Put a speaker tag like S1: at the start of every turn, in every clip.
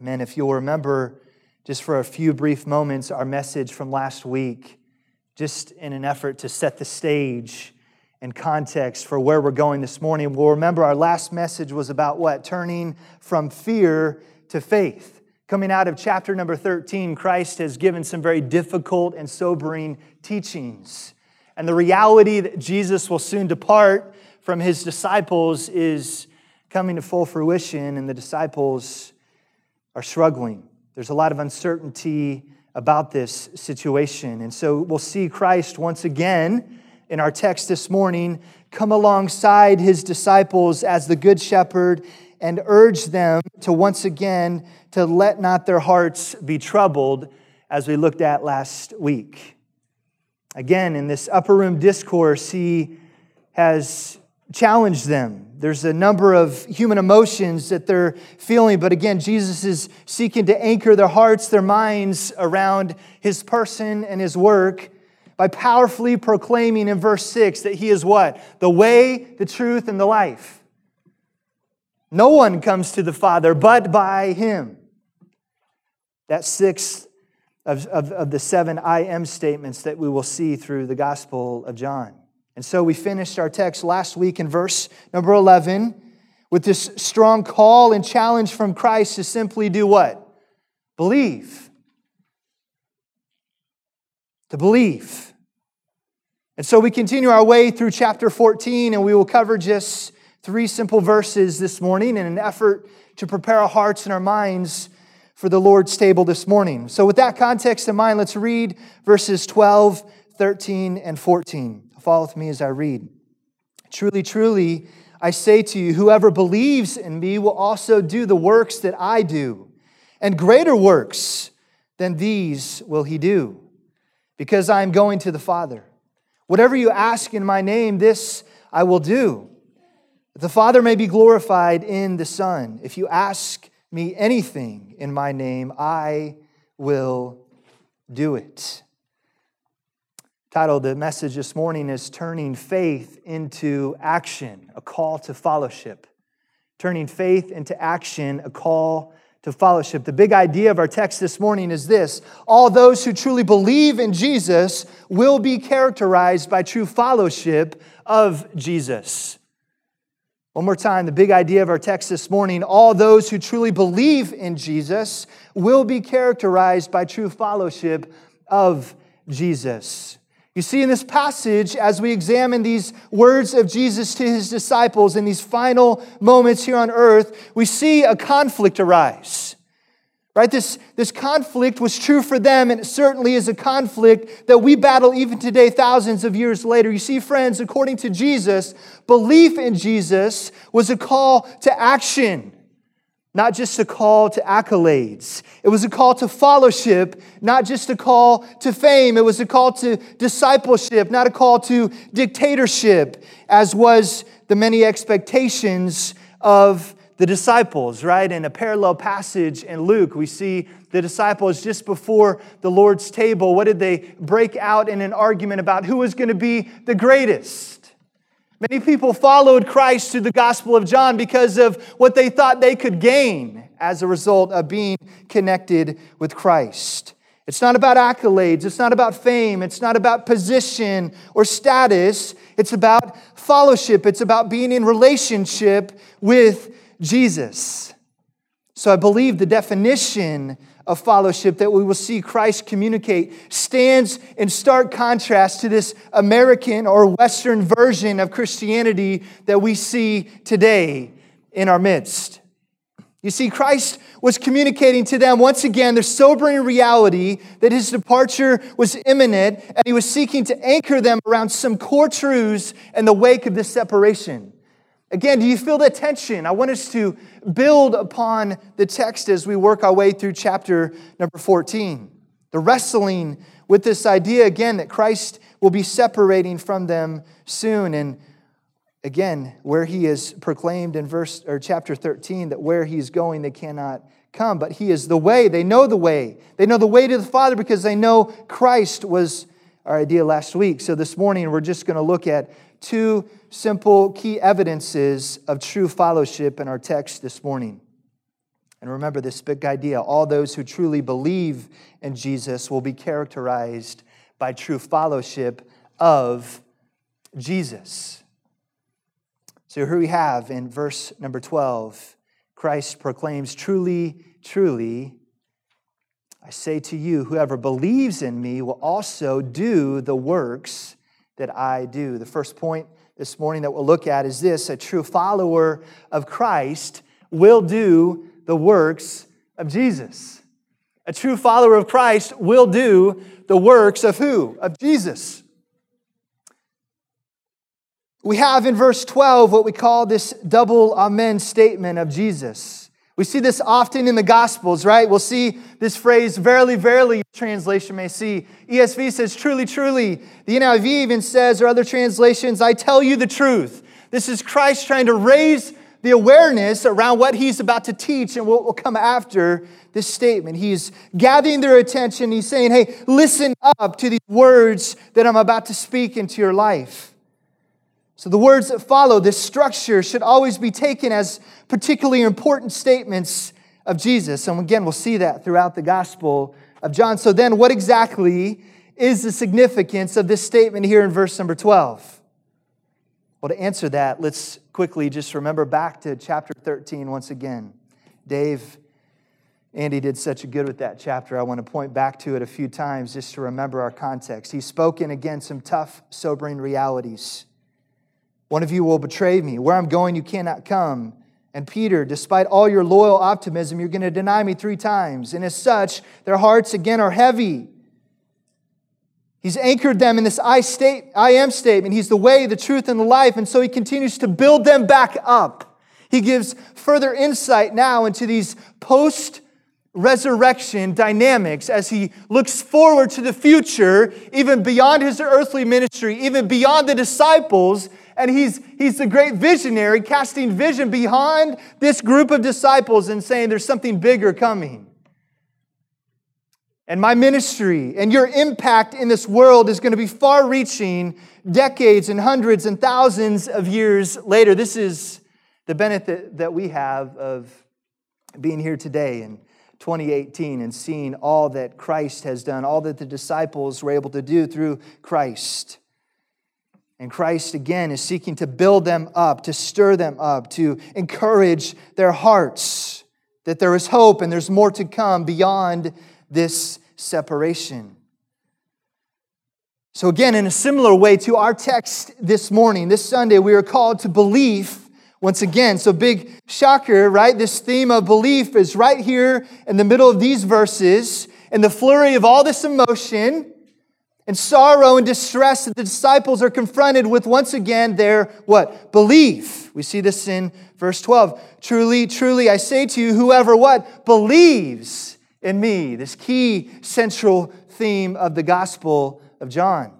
S1: Amen. If you'll remember, just for a few brief moments, our message from last week, just in an effort to set the stage and context for where we're going this morning, we'll remember our last message was about what? Turning from fear to faith. Coming out of chapter number 13, Christ has given some very difficult and sobering teachings. And the reality that Jesus will soon depart from his disciples is coming to full fruition, and the disciples are struggling. There's a lot of uncertainty about this situation. And so we'll see Christ once again in our text this morning come alongside his disciples as the good shepherd and urge them to once again to let not their hearts be troubled as we looked at last week. Again, in this upper room discourse, he has challenged them. There's a number of human emotions that they're feeling, but again, Jesus is seeking to anchor their hearts, their minds around his person and his work by powerfully proclaiming in verse 6 that he is what? The way, the truth, and the life. No one comes to the Father but by him. That sixth of, of, of the seven I am statements that we will see through the Gospel of John. And so we finished our text last week in verse number 11 with this strong call and challenge from Christ to simply do what? Believe. To believe. And so we continue our way through chapter 14, and we will cover just three simple verses this morning in an effort to prepare our hearts and our minds for the Lord's table this morning. So, with that context in mind, let's read verses 12, 13, and 14. Follow with me as I read. Truly, truly, I say to you, whoever believes in me will also do the works that I do, and greater works than these will he do, because I am going to the Father. Whatever you ask in my name, this I will do, that the Father may be glorified in the Son. If you ask me anything in my name, I will do it. Title the message this morning is Turning Faith into Action, a call to fellowship. Turning faith into action, a call to fellowship. The big idea of our text this morning is this all those who truly believe in Jesus will be characterized by true fellowship of Jesus. One more time, the big idea of our text this morning all those who truly believe in Jesus will be characterized by true fellowship of Jesus. You see, in this passage, as we examine these words of Jesus to his disciples in these final moments here on earth, we see a conflict arise. Right? This, this conflict was true for them, and it certainly is a conflict that we battle even today, thousands of years later. You see, friends, according to Jesus, belief in Jesus was a call to action, not just a call to accolades. It was a call to fellowship, not just a call to fame. It was a call to discipleship, not a call to dictatorship, as was the many expectations of the disciples, right? In a parallel passage in Luke, we see the disciples just before the Lord's table. What did they break out in an argument about who was going to be the greatest? Many people followed Christ through the Gospel of John because of what they thought they could gain as a result of being connected with Christ. It's not about accolades. It's not about fame. It's not about position or status. It's about fellowship. It's about being in relationship with Jesus. So I believe the definition of fellowship that we will see Christ communicate stands in stark contrast to this American or Western version of Christianity that we see today in our midst. You see, Christ was communicating to them once again the sobering reality that his departure was imminent, and he was seeking to anchor them around some core truths in the wake of this separation. Again, do you feel the tension? I want us to build upon the text as we work our way through chapter number 14. The wrestling with this idea again that Christ will be separating from them soon. And again, where he is proclaimed in verse or chapter 13 that where he's going they cannot come, but he is the way. They know the way. They know the way to the Father because they know Christ was our idea last week. So this morning we're just going to look at two simple key evidences of true fellowship in our text this morning. And remember this big idea all those who truly believe in Jesus will be characterized by true fellowship of Jesus. So here we have in verse number 12 Christ proclaims, Truly, truly, I say to you, whoever believes in me will also do the works that I do. The first point this morning that we'll look at is this a true follower of Christ will do the works of Jesus. A true follower of Christ will do the works of who? Of Jesus. We have in verse 12 what we call this double amen statement of Jesus. We see this often in the Gospels, right? We'll see this phrase, verily, verily, translation may see. ESV says, truly, truly. The NIV even says, or other translations, I tell you the truth. This is Christ trying to raise the awareness around what he's about to teach and what will come after this statement. He's gathering their attention. He's saying, hey, listen up to these words that I'm about to speak into your life. So, the words that follow, this structure, should always be taken as particularly important statements of Jesus. And again, we'll see that throughout the Gospel of John. So, then what exactly is the significance of this statement here in verse number 12? Well, to answer that, let's quickly just remember back to chapter 13 once again. Dave, Andy did such a good with that chapter. I want to point back to it a few times just to remember our context. He's spoken against some tough, sobering realities. One of you will betray me. Where I'm going, you cannot come. And Peter, despite all your loyal optimism, you're going to deny me three times. And as such, their hearts again are heavy. He's anchored them in this I, state, I am statement. He's the way, the truth, and the life. And so he continues to build them back up. He gives further insight now into these post resurrection dynamics as he looks forward to the future, even beyond his earthly ministry, even beyond the disciples, and he's, he's the great visionary, casting vision behind this group of disciples and saying there's something bigger coming. And my ministry and your impact in this world is going to be far reaching decades and hundreds and thousands of years later. This is the benefit that we have of being here today in 2018 and seeing all that Christ has done, all that the disciples were able to do through Christ. And Christ, again, is seeking to build them up, to stir them up, to encourage their hearts that there is hope and there's more to come beyond this separation. So, again, in a similar way to our text this morning, this Sunday, we are called to belief once again. So, big shocker, right? This theme of belief is right here in the middle of these verses. In the flurry of all this emotion, and sorrow and distress that the disciples are confronted with once again their what? Belief. We see this in verse 12 truly truly i say to you whoever what? Believes in me. This key central theme of the gospel of john.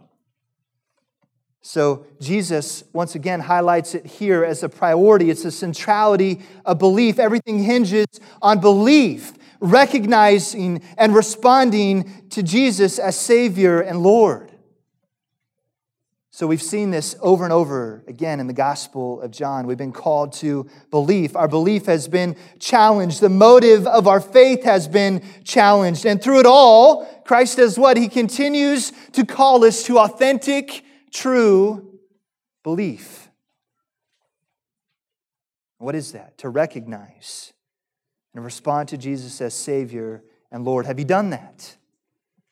S1: So jesus once again highlights it here as a priority. It's a centrality of belief. Everything hinges on belief recognizing and responding to Jesus as Savior and Lord. So we've seen this over and over again in the Gospel of John. We've been called to belief. Our belief has been challenged. The motive of our faith has been challenged. And through it all, Christ does what? He continues to call us to authentic, true belief. What is that? To recognize and respond to Jesus as Savior and Lord. Have you done that?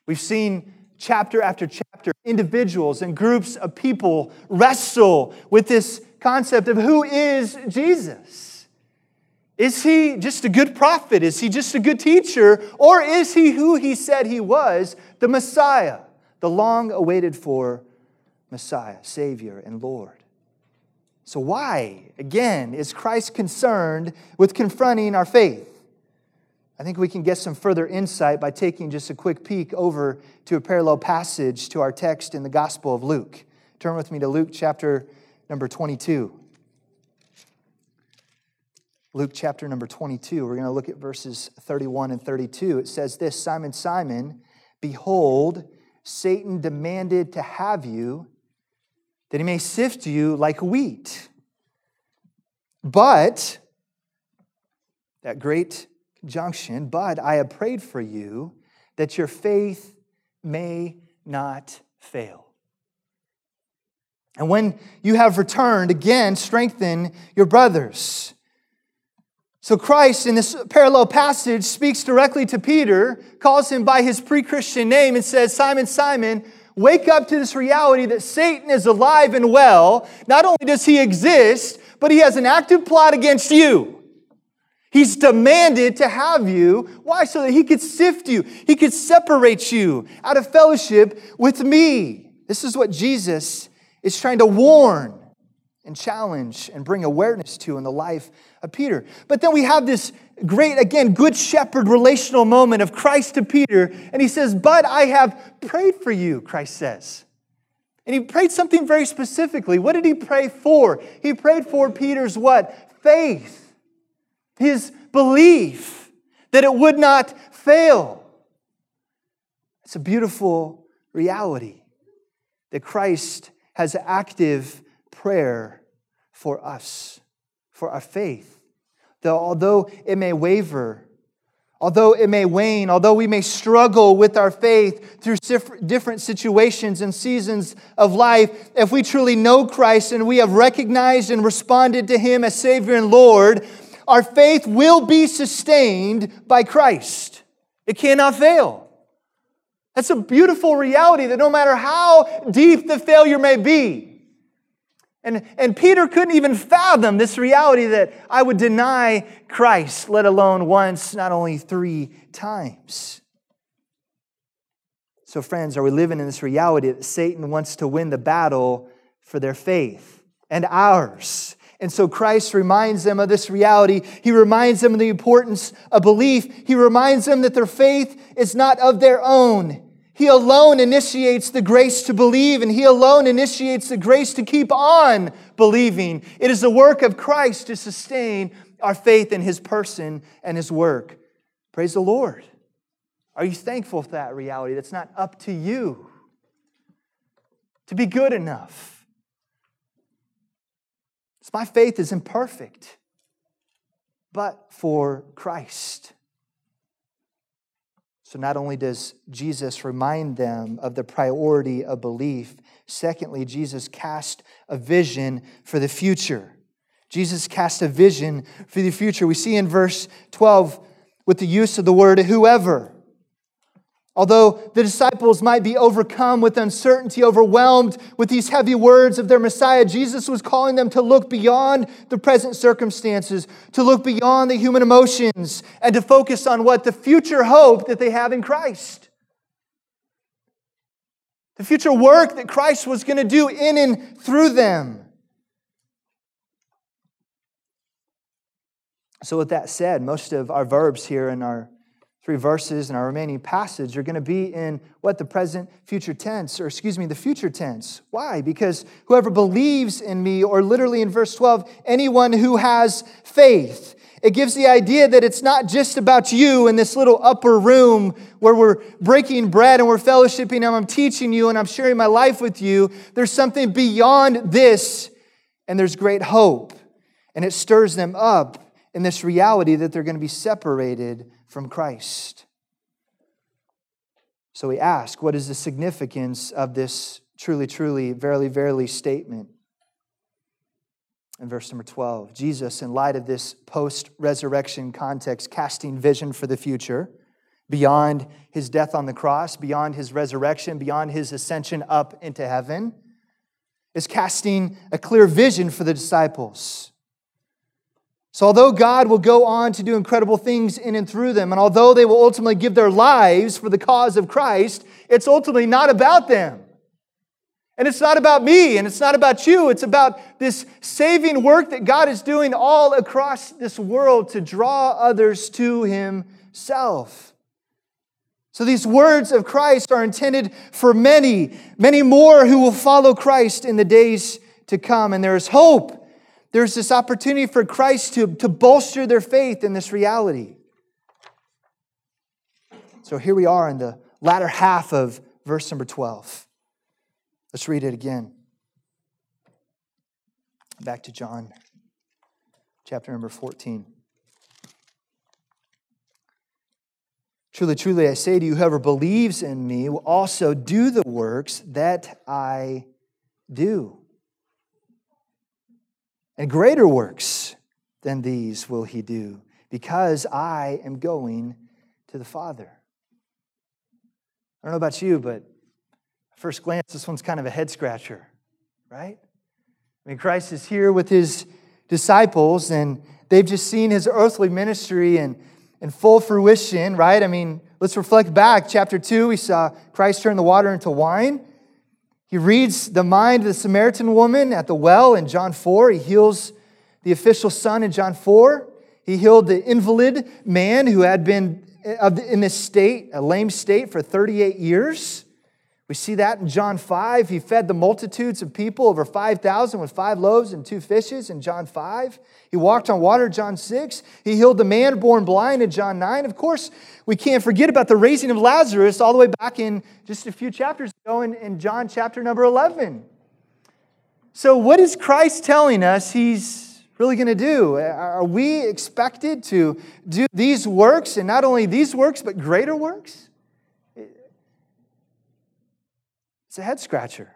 S1: We've seen chapter after chapter individuals and groups of people wrestle with this concept of who is Jesus? Is he just a good prophet? Is he just a good teacher? Or is he who he said he was, the Messiah, the long awaited for Messiah, Savior, and Lord? So, why, again, is Christ concerned with confronting our faith? I think we can get some further insight by taking just a quick peek over to a parallel passage to our text in the Gospel of Luke. Turn with me to Luke chapter number 22. Luke chapter number 22. We're going to look at verses 31 and 32. It says this Simon, Simon, behold, Satan demanded to have you that he may sift you like wheat. But, that great conjunction, but I have prayed for you that your faith may not fail. And when you have returned, again, strengthen your brothers. So, Christ, in this parallel passage, speaks directly to Peter, calls him by his pre Christian name, and says, Simon, Simon, wake up to this reality that Satan is alive and well. Not only does he exist, but he has an active plot against you. He's demanded to have you. Why? So that he could sift you, he could separate you out of fellowship with me. This is what Jesus is trying to warn and challenge and bring awareness to in the life of Peter. But then we have this great, again, good shepherd relational moment of Christ to Peter, and he says, But I have prayed for you, Christ says. And he prayed something very specifically. What did he pray for? He prayed for Peter's what? Faith his belief that it would not fail. It's a beautiful reality that Christ has active prayer for us, for our faith. Though although it may waver, although it may wane, although we may struggle with our faith through different situations and seasons of life, if we truly know Christ and we have recognized and responded to Him as Savior and Lord, our faith will be sustained by Christ. It cannot fail. That's a beautiful reality that no matter how deep the failure may be, and, and Peter couldn't even fathom this reality that I would deny Christ, let alone once, not only three times. So, friends, are we living in this reality that Satan wants to win the battle for their faith and ours? And so Christ reminds them of this reality. He reminds them of the importance of belief. He reminds them that their faith is not of their own. He alone initiates the grace to believe, and He alone initiates the grace to keep on believing. It is the work of Christ to sustain our faith in His person and His work. Praise the Lord. Are you thankful for that reality? That's not up to you to be good enough my faith is imperfect, but for Christ. So, not only does Jesus remind them of the priority of belief, secondly, Jesus cast a vision for the future. Jesus cast a vision for the future. We see in verse 12 with the use of the word whoever. Although the disciples might be overcome with uncertainty, overwhelmed with these heavy words of their Messiah, Jesus was calling them to look beyond the present circumstances, to look beyond the human emotions, and to focus on what? The future hope that they have in Christ. The future work that Christ was going to do in and through them. So, with that said, most of our verbs here in our three verses in our remaining passage are going to be in what the present future tense, or excuse me, the future tense. Why? Because whoever believes in me, or literally in verse 12, anyone who has faith. It gives the idea that it's not just about you in this little upper room where we're breaking bread and we're fellowshipping and I'm teaching you and I'm sharing my life with you. There's something beyond this, and there's great hope. And it stirs them up in this reality that they're going to be separated from Christ. So we ask, what is the significance of this truly, truly, verily, verily statement? In verse number 12, Jesus, in light of this post resurrection context, casting vision for the future, beyond his death on the cross, beyond his resurrection, beyond his ascension up into heaven, is casting a clear vision for the disciples. So, although God will go on to do incredible things in and through them, and although they will ultimately give their lives for the cause of Christ, it's ultimately not about them. And it's not about me, and it's not about you. It's about this saving work that God is doing all across this world to draw others to Himself. So, these words of Christ are intended for many, many more who will follow Christ in the days to come. And there is hope there's this opportunity for Christ to, to bolster their faith in this reality. So here we are in the latter half of verse number 12. Let's read it again. Back to John chapter number 14. Truly, truly, I say to you, whoever believes in me will also do the works that I do. And greater works than these will he do, because I am going to the Father. I don't know about you, but first glance, this one's kind of a head scratcher, right? I mean, Christ is here with his disciples, and they've just seen his earthly ministry and in full fruition, right? I mean, let's reflect back. Chapter 2, we saw Christ turn the water into wine. He reads the mind of the Samaritan woman at the well in John 4. He heals the official son in John 4. He healed the invalid man who had been uh, in this state, a lame state, for 38 years. We see that in John 5. He fed the multitudes of people, over 5,000, with five loaves and two fishes in John 5. He walked on water, John 6. He healed the man born blind in John 9. Of course, we can't forget about the raising of Lazarus all the way back in just a few chapters ago in, in John chapter number 11. So, what is Christ telling us he's really going to do? Are we expected to do these works, and not only these works, but greater works? It's a head scratcher.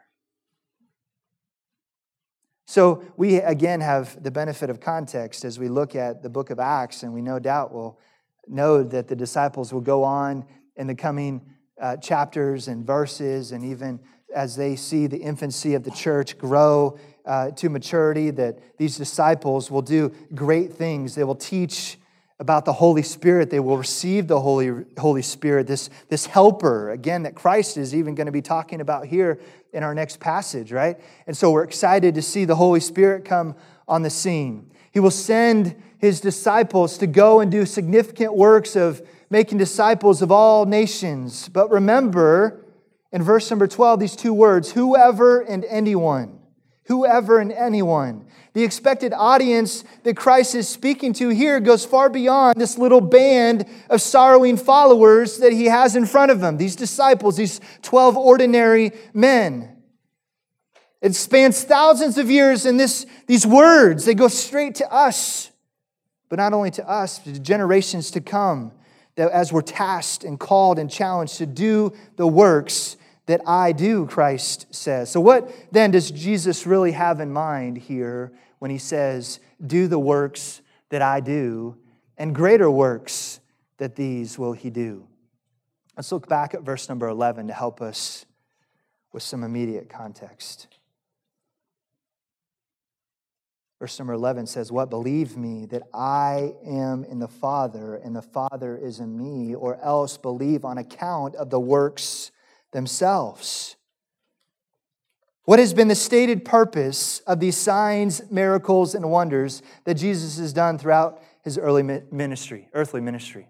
S1: So, we again have the benefit of context as we look at the book of Acts, and we no doubt will know that the disciples will go on in the coming uh, chapters and verses, and even as they see the infancy of the church grow uh, to maturity, that these disciples will do great things. They will teach about the Holy Spirit. They will receive the Holy, Holy Spirit, this, this helper, again, that Christ is even going to be talking about here in our next passage, right? And so we're excited to see the Holy Spirit come on the scene. He will send his disciples to go and do significant works of making disciples of all nations. But remember, in verse number 12, these two words whoever and anyone. Whoever and anyone. The expected audience that Christ is speaking to here goes far beyond this little band of sorrowing followers that he has in front of him, these disciples, these 12 ordinary men. It spans thousands of years, and this, these words, they go straight to us, but not only to us, to generations to come, that as we're tasked and called and challenged to do the works that I do, Christ says. So, what then does Jesus really have in mind here when he says, Do the works that I do, and greater works that these will he do? Let's look back at verse number 11 to help us with some immediate context. Verse number 11 says, What believe me that I am in the Father and the Father is in me, or else believe on account of the works themselves. What has been the stated purpose of these signs, miracles, and wonders that Jesus has done throughout his early ministry, earthly ministry?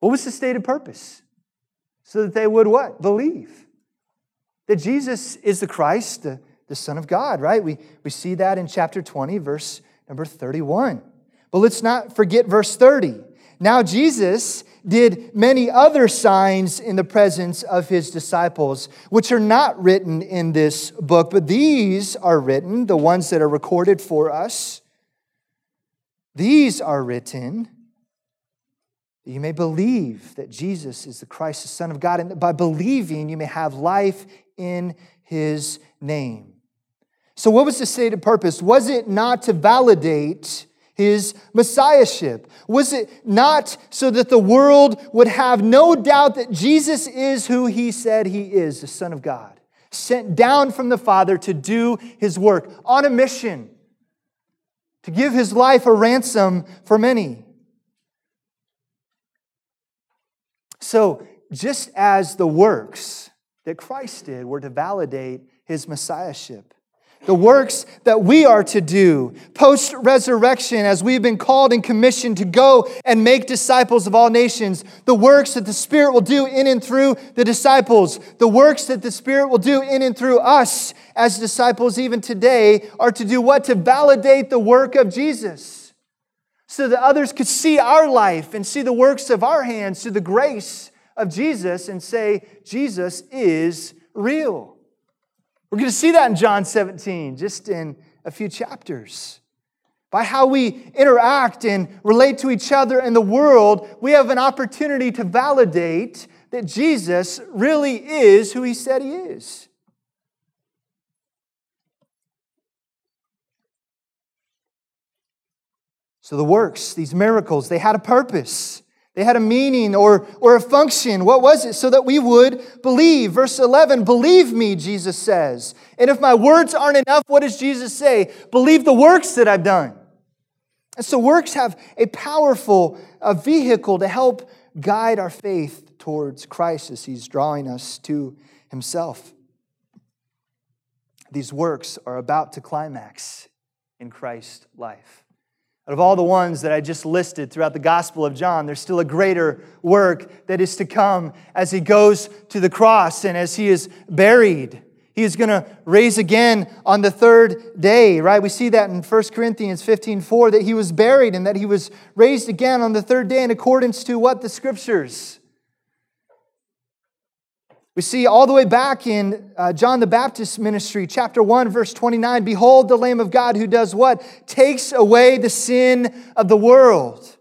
S1: What was the stated purpose? So that they would what? Believe. That Jesus is the Christ, the, the Son of God, right? We, we see that in chapter 20, verse number 31. But let's not forget verse 30. Now, Jesus did many other signs in the presence of his disciples, which are not written in this book, but these are written, the ones that are recorded for us. These are written that you may believe that Jesus is the Christ, the Son of God, and that by believing you may have life in his name. So, what was the stated purpose? Was it not to validate his messiahship? Was it not so that the world would have no doubt that Jesus is who he said he is, the Son of God, sent down from the Father to do his work on a mission, to give his life a ransom for many? So, just as the works that Christ did were to validate his messiahship, the works that we are to do post resurrection as we've been called and commissioned to go and make disciples of all nations, the works that the Spirit will do in and through the disciples, the works that the Spirit will do in and through us as disciples even today are to do what? To validate the work of Jesus so that others could see our life and see the works of our hands through the grace of Jesus and say, Jesus is real. We're going to see that in John 17, just in a few chapters. by how we interact and relate to each other in the world, we have an opportunity to validate that Jesus really is who he said he is. So the works, these miracles, they had a purpose. They had a meaning or, or a function. What was it? So that we would believe. Verse 11, believe me, Jesus says. And if my words aren't enough, what does Jesus say? Believe the works that I've done. And so works have a powerful a vehicle to help guide our faith towards Christ as he's drawing us to himself. These works are about to climax in Christ's life. Out of all the ones that I just listed throughout the Gospel of John, there's still a greater work that is to come as he goes to the cross and as he is buried. He is going to raise again on the third day, right? We see that in 1 Corinthians 15 4, that he was buried and that he was raised again on the third day in accordance to what? The scriptures. We see all the way back in uh, John the Baptist ministry, chapter 1, verse 29 Behold, the Lamb of God who does what? Takes away the sin of the world.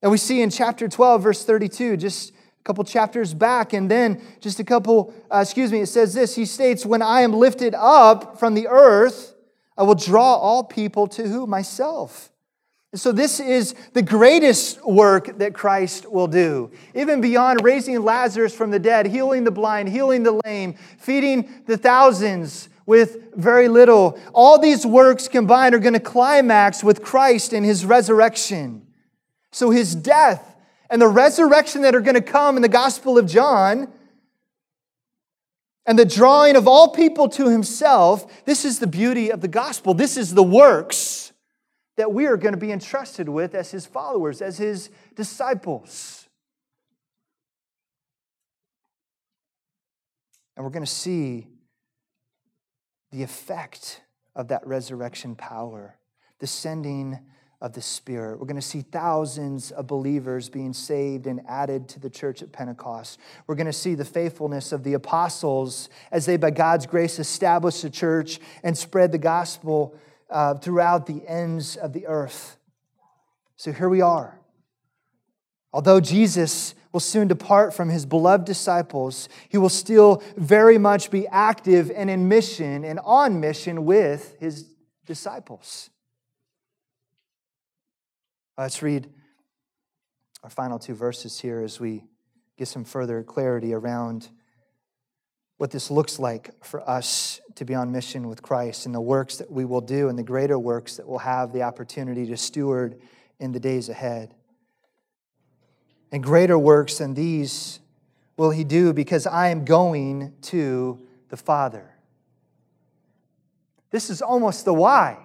S1: And we see in chapter 12, verse 32, just a couple chapters back, and then just a couple, uh, excuse me, it says this He states, When I am lifted up from the earth, I will draw all people to who? Myself. So, this is the greatest work that Christ will do. Even beyond raising Lazarus from the dead, healing the blind, healing the lame, feeding the thousands with very little. All these works combined are going to climax with Christ and his resurrection. So, his death and the resurrection that are going to come in the Gospel of John and the drawing of all people to himself, this is the beauty of the gospel. This is the works that we are going to be entrusted with as his followers, as his disciples. And we're going to see the effect of that resurrection power, the sending of the Spirit. We're going to see thousands of believers being saved and added to the church at Pentecost. We're going to see the faithfulness of the apostles as they, by God's grace, establish the church and spread the gospel uh, throughout the ends of the earth. So here we are. Although Jesus will soon depart from his beloved disciples, he will still very much be active and in mission and on mission with his disciples. Let's read our final two verses here as we get some further clarity around what this looks like for us to be on mission with Christ and the works that we will do and the greater works that we'll have the opportunity to steward in the days ahead. And greater works than these will he do because I am going to the Father. This is almost the why.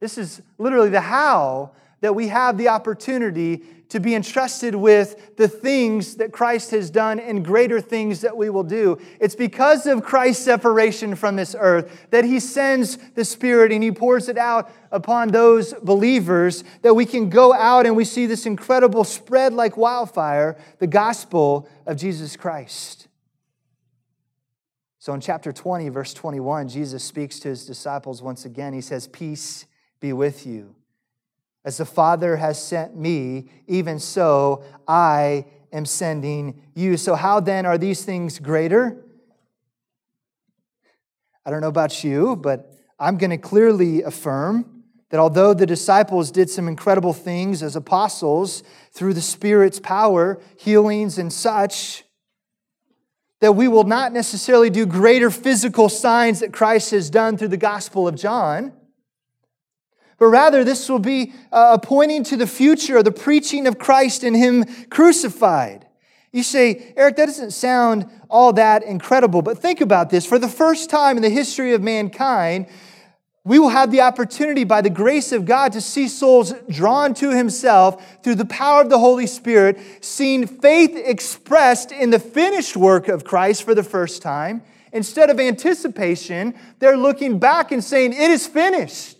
S1: This is literally the how that we have the opportunity to be entrusted with the things that Christ has done and greater things that we will do. It's because of Christ's separation from this earth that He sends the Spirit and He pours it out upon those believers that we can go out and we see this incredible spread like wildfire the gospel of Jesus Christ. So in chapter 20, verse 21, Jesus speaks to His disciples once again. He says, Peace be with you. As the Father has sent me, even so I am sending you. So, how then are these things greater? I don't know about you, but I'm going to clearly affirm that although the disciples did some incredible things as apostles through the Spirit's power, healings and such, that we will not necessarily do greater physical signs that Christ has done through the Gospel of John but rather this will be uh, pointing to the future, of the preaching of Christ and Him crucified. You say, Eric, that doesn't sound all that incredible, but think about this. For the first time in the history of mankind, we will have the opportunity by the grace of God to see souls drawn to Himself through the power of the Holy Spirit, seeing faith expressed in the finished work of Christ for the first time. Instead of anticipation, they're looking back and saying, It is finished.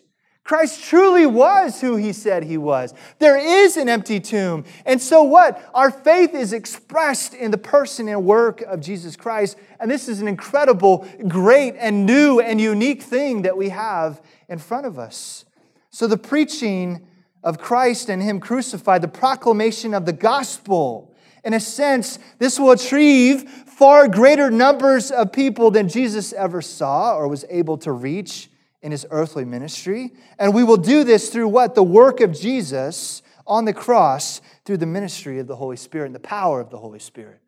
S1: Christ truly was who he said he was. There is an empty tomb. And so what? Our faith is expressed in the person and work of Jesus Christ. And this is an incredible, great, and new and unique thing that we have in front of us. So the preaching of Christ and Him crucified, the proclamation of the gospel, in a sense, this will achieve far greater numbers of people than Jesus ever saw or was able to reach in his earthly ministry. And we will do this through what? The work of Jesus on the cross through the ministry of the Holy Spirit and the power of the Holy Spirit.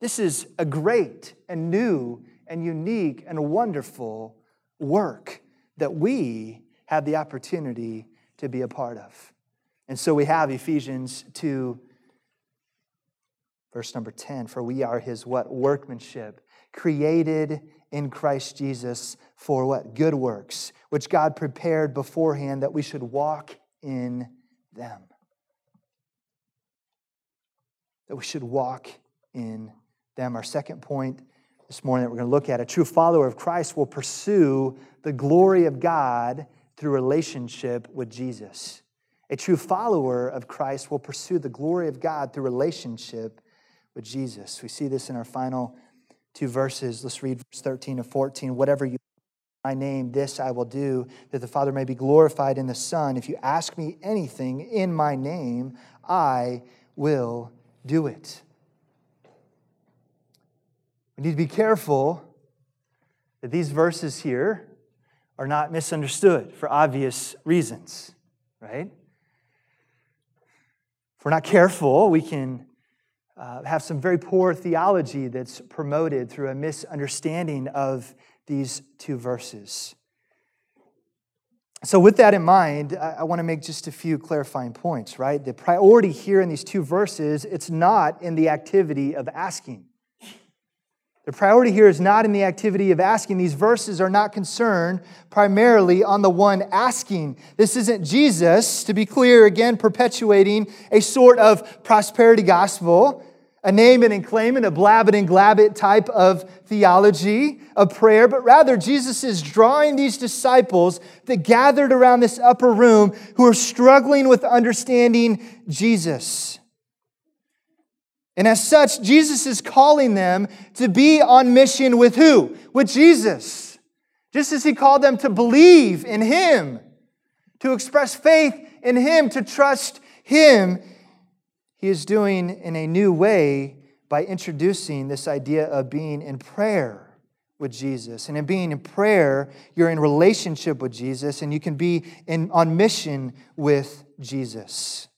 S1: This is a great and new and unique and wonderful work that we have the opportunity to be a part of. And so we have Ephesians 2, verse number 10 For we are his what? Workmanship, created in Christ Jesus for what? Good works, which God prepared beforehand that we should walk in them. That we should walk in them. Our second point this morning that we're going to look at a true follower of Christ will pursue the glory of God through relationship with Jesus. A true follower of Christ will pursue the glory of God through relationship with Jesus. We see this in our final two verses. Let's read verse 13 and 14. Whatever you my name, this I will do, that the Father may be glorified in the Son. If you ask me anything in my name, I will do it. We need to be careful that these verses here are not misunderstood for obvious reasons, right? If we're not careful, we can uh, have some very poor theology that's promoted through a misunderstanding of these two verses. So, with that in mind, I, I want to make just a few clarifying points, right? The priority here in these two verses, it's not in the activity of asking. The priority here is not in the activity of asking. These verses are not concerned primarily on the one asking. This isn't Jesus, to be clear, again, perpetuating a sort of prosperity gospel, a name it and claim it, a blab it and glab it type of theology of prayer, but rather Jesus is drawing these disciples that gathered around this upper room who are struggling with understanding Jesus. And as such, Jesus is calling them to be on mission with who? With Jesus. Just as he called them to believe in him, to express faith in him, to trust him, he is doing in a new way by introducing this idea of being in prayer with Jesus. And in being in prayer, you're in relationship with Jesus and you can be in, on mission with Jesus.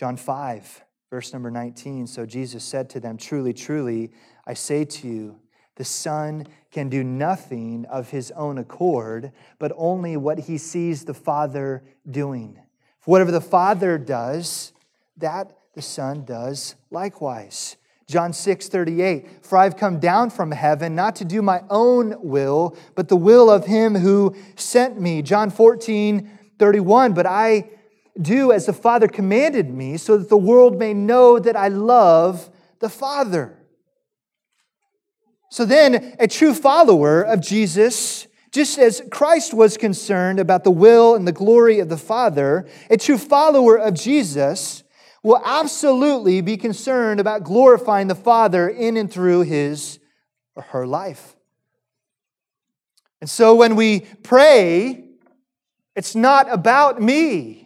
S1: John 5, verse number 19. So Jesus said to them, Truly, truly, I say to you, the Son can do nothing of his own accord, but only what he sees the Father doing. For whatever the Father does, that the Son does likewise. John 6, 38, for I've come down from heaven not to do my own will, but the will of him who sent me. John 14, 31, but I do as the Father commanded me, so that the world may know that I love the Father. So then, a true follower of Jesus, just as Christ was concerned about the will and the glory of the Father, a true follower of Jesus will absolutely be concerned about glorifying the Father in and through his or her life. And so when we pray, it's not about me.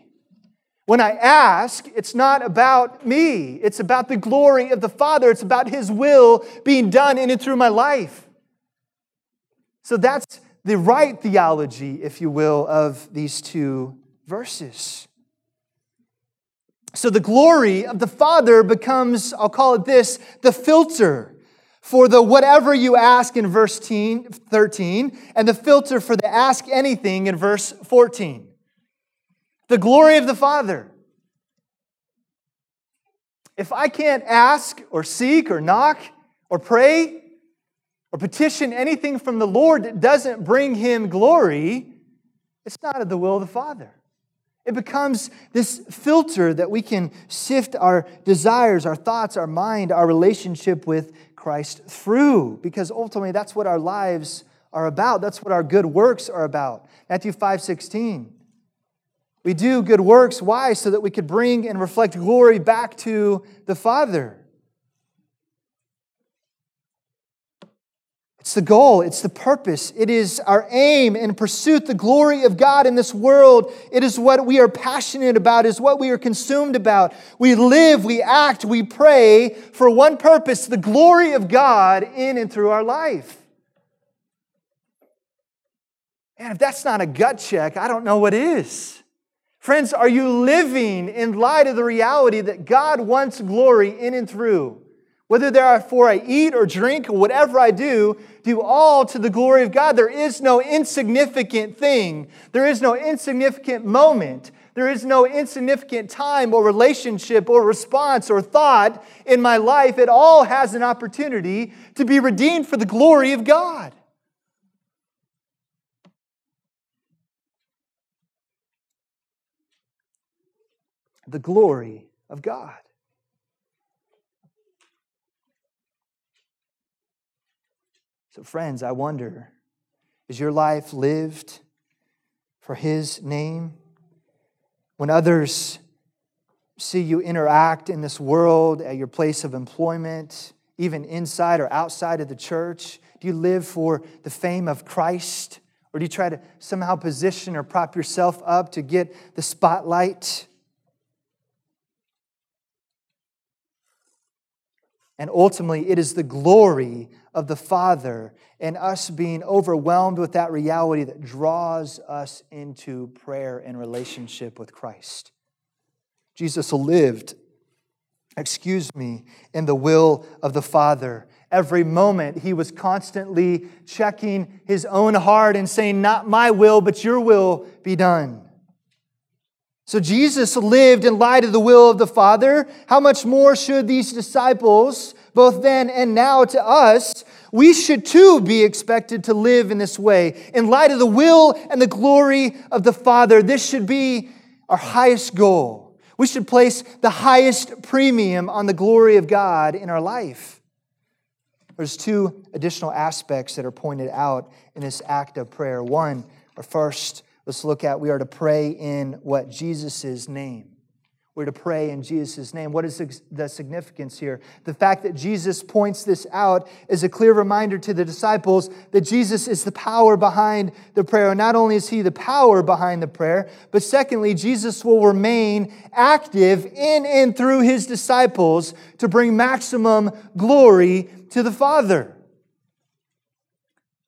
S1: When I ask, it's not about me. It's about the glory of the Father. It's about His will being done in and through my life. So that's the right theology, if you will, of these two verses. So the glory of the Father becomes, I'll call it this, the filter for the whatever you ask in verse 13, and the filter for the ask anything in verse 14 the glory of the Father. If I can't ask or seek or knock or pray or petition anything from the Lord that doesn't bring him glory, it's not of the will of the Father. It becomes this filter that we can sift our desires, our thoughts, our mind, our relationship with Christ through, because ultimately that's what our lives are about. That's what our good works are about. Matthew 5 16. We do good works. Why? So that we could bring and reflect glory back to the Father. It's the goal, it's the purpose, it is our aim and pursuit, the glory of God in this world. It is what we are passionate about, is what we are consumed about. We live, we act, we pray for one purpose the glory of God in and through our life. And if that's not a gut check, I don't know what is. Friends, are you living in light of the reality that God wants glory in and through? Whether therefore I eat or drink or whatever I do, do all to the glory of God. There is no insignificant thing. There is no insignificant moment. There is no insignificant time or relationship or response or thought in my life. It all has an opportunity to be redeemed for the glory of God. The glory of God. So, friends, I wonder is your life lived for His name? When others see you interact in this world at your place of employment, even inside or outside of the church, do you live for the fame of Christ? Or do you try to somehow position or prop yourself up to get the spotlight? And ultimately, it is the glory of the Father and us being overwhelmed with that reality that draws us into prayer and relationship with Christ. Jesus lived, excuse me, in the will of the Father. Every moment he was constantly checking his own heart and saying, Not my will, but your will be done. So Jesus lived in light of the will of the Father. How much more should these disciples, both then and now to us, we should too be expected to live in this way. In light of the will and the glory of the Father, this should be our highest goal. We should place the highest premium on the glory of God in our life. There's two additional aspects that are pointed out in this act of prayer. One, or first, let's look at we are to pray in what Jesus' name. We're to pray in Jesus' name. What is the significance here? The fact that Jesus points this out is a clear reminder to the disciples that Jesus is the power behind the prayer. And Not only is he the power behind the prayer, but secondly, Jesus will remain active in and through his disciples to bring maximum glory to the Father.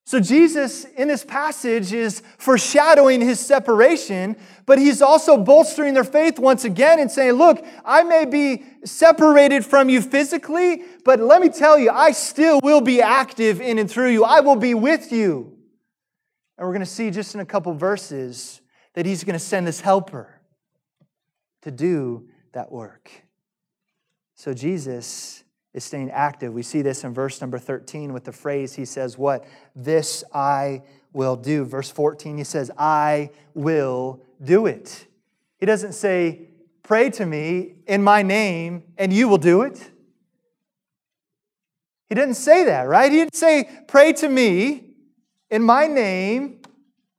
S1: So, Jesus in this passage is foreshadowing his separation, but he's also bolstering their faith once again and saying, Look, I may be separated from you physically, but let me tell you, I still will be active in and through you. I will be with you. And we're going to see just in a couple verses that he's going to send this helper to do that work. So, Jesus is staying active. We see this in verse number 13 with the phrase, he says, What? This I will do. Verse 14, he says, I will do it. He doesn't say, Pray to me in my name and you will do it. He didn't say that, right? He didn't say, Pray to me in my name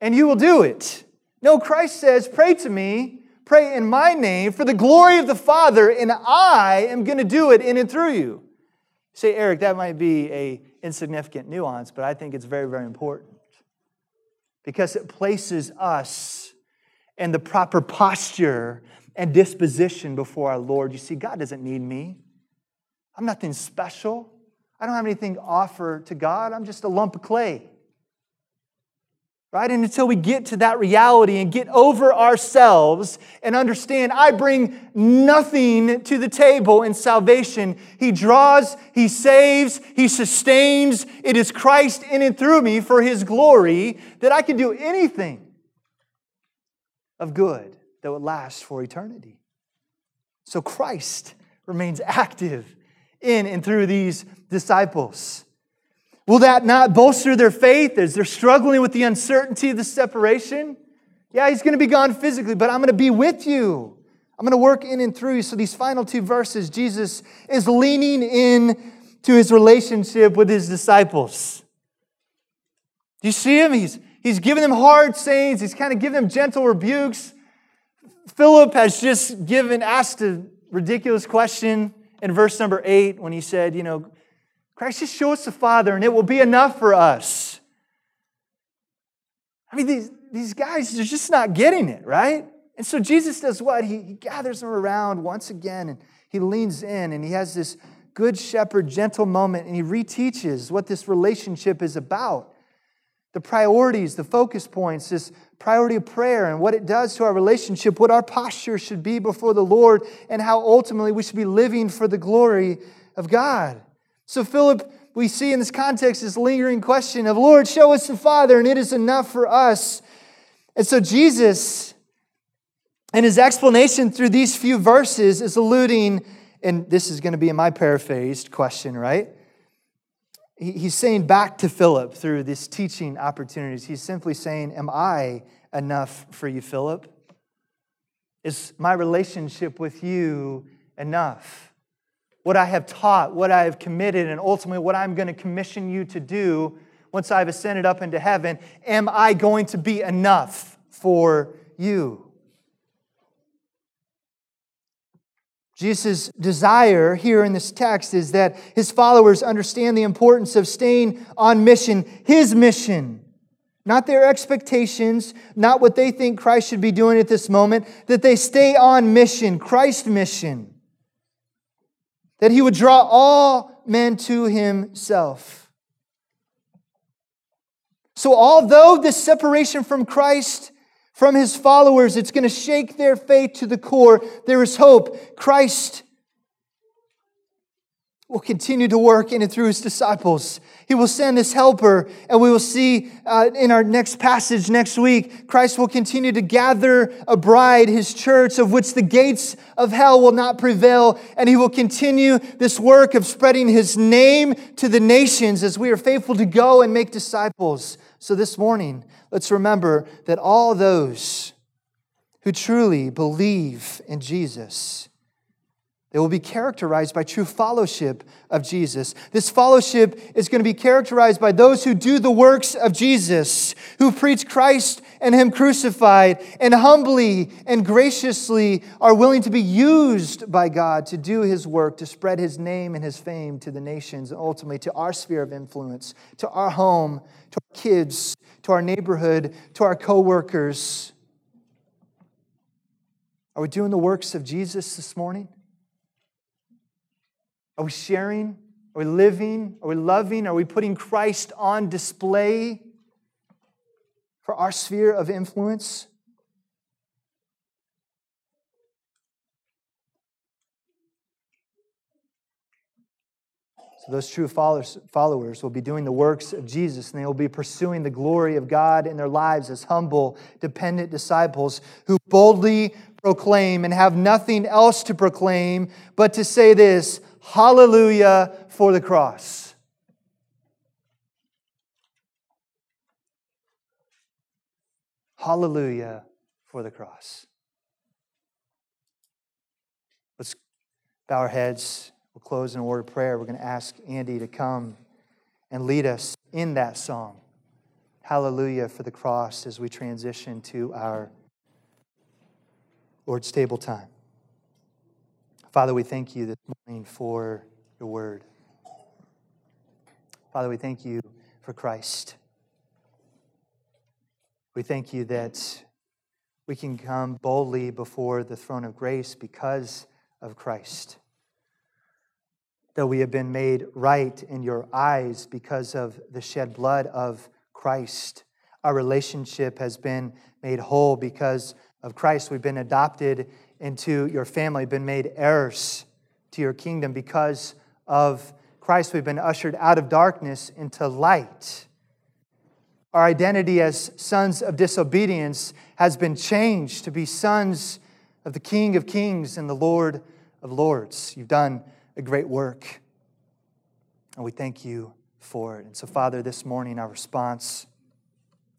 S1: and you will do it. No, Christ says, Pray to me, pray in my name for the glory of the Father, and I am going to do it in and through you. Say, Eric, that might be a insignificant nuance, but I think it's very, very important because it places us in the proper posture and disposition before our Lord. You see, God doesn't need me. I'm nothing special. I don't have anything to offer to God. I'm just a lump of clay. Right? And until we get to that reality and get over ourselves and understand, I bring nothing to the table in salvation. He draws, He saves, He sustains. It is Christ in and through me for His glory that I can do anything of good that would last for eternity. So Christ remains active in and through these disciples. Will that not bolster their faith as they're struggling with the uncertainty of the separation? Yeah, he's going to be gone physically, but I'm going to be with you. I'm going to work in and through you. So, these final two verses, Jesus is leaning in to his relationship with his disciples. Do you see him? He's, he's giving them hard sayings, he's kind of giving them gentle rebukes. Philip has just given, asked a ridiculous question in verse number eight when he said, You know, Christ, just show us the Father and it will be enough for us. I mean, these, these guys, they're just not getting it, right? And so Jesus does what? He, he gathers them around once again and he leans in and he has this good shepherd, gentle moment and he reteaches what this relationship is about the priorities, the focus points, this priority of prayer and what it does to our relationship, what our posture should be before the Lord, and how ultimately we should be living for the glory of God. So, Philip, we see in this context this lingering question of, Lord, show us the Father, and it is enough for us. And so, Jesus, in his explanation through these few verses, is alluding, and this is going to be in my paraphrased question, right? He's saying back to Philip through these teaching opportunities, he's simply saying, Am I enough for you, Philip? Is my relationship with you enough? What I have taught, what I have committed, and ultimately what I'm going to commission you to do once I've ascended up into heaven, am I going to be enough for you? Jesus' desire here in this text is that his followers understand the importance of staying on mission, his mission, not their expectations, not what they think Christ should be doing at this moment, that they stay on mission, Christ's mission, that he would draw all men to himself. So, although this separation from Christ from his followers. It's going to shake their faith to the core. There is hope. Christ will continue to work in and through his disciples. He will send this helper, and we will see uh, in our next passage next week, Christ will continue to gather a bride, his church, of which the gates of hell will not prevail, and he will continue this work of spreading his name to the nations as we are faithful to go and make disciples. So this morning, let's remember that all those who truly believe in Jesus, they will be characterized by true fellowship of Jesus. This fellowship is going to be characterized by those who do the works of Jesus, who preach Christ and Him crucified, and humbly and graciously are willing to be used by God to do His work, to spread His name and His fame to the nations, and ultimately to our sphere of influence, to our home, to our kids, to our neighborhood, to our coworkers. Are we doing the works of Jesus this morning? Are we sharing? Are we living? Are we loving? Are we putting Christ on display for our sphere of influence? So, those true followers, will be doing the works of Jesus and they will be pursuing the glory of God in their lives as humble, dependent disciples who boldly proclaim and have nothing else to proclaim but to say this Hallelujah for the cross. Hallelujah for the cross. Let's bow our heads. We'll close in a word of prayer. We're going to ask Andy to come and lead us in that song. Hallelujah for the cross as we transition to our Lord's table time. Father, we thank you this morning for your word. Father, we thank you for Christ. We thank you that we can come boldly before the throne of grace because of Christ. That we have been made right in your eyes because of the shed blood of Christ. Our relationship has been made whole because of Christ. We've been adopted into your family, been made heirs to your kingdom because of Christ. We've been ushered out of darkness into light. Our identity as sons of disobedience has been changed to be sons of the King of Kings and the Lord of Lords. You've done a great work, and we thank you for it. And so, Father, this morning our response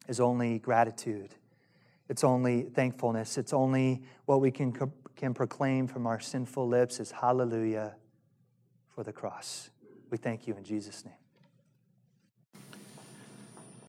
S1: is only gratitude. It's only thankfulness. It's only what we can, can proclaim from our sinful lips is hallelujah for the cross. We thank you in Jesus' name.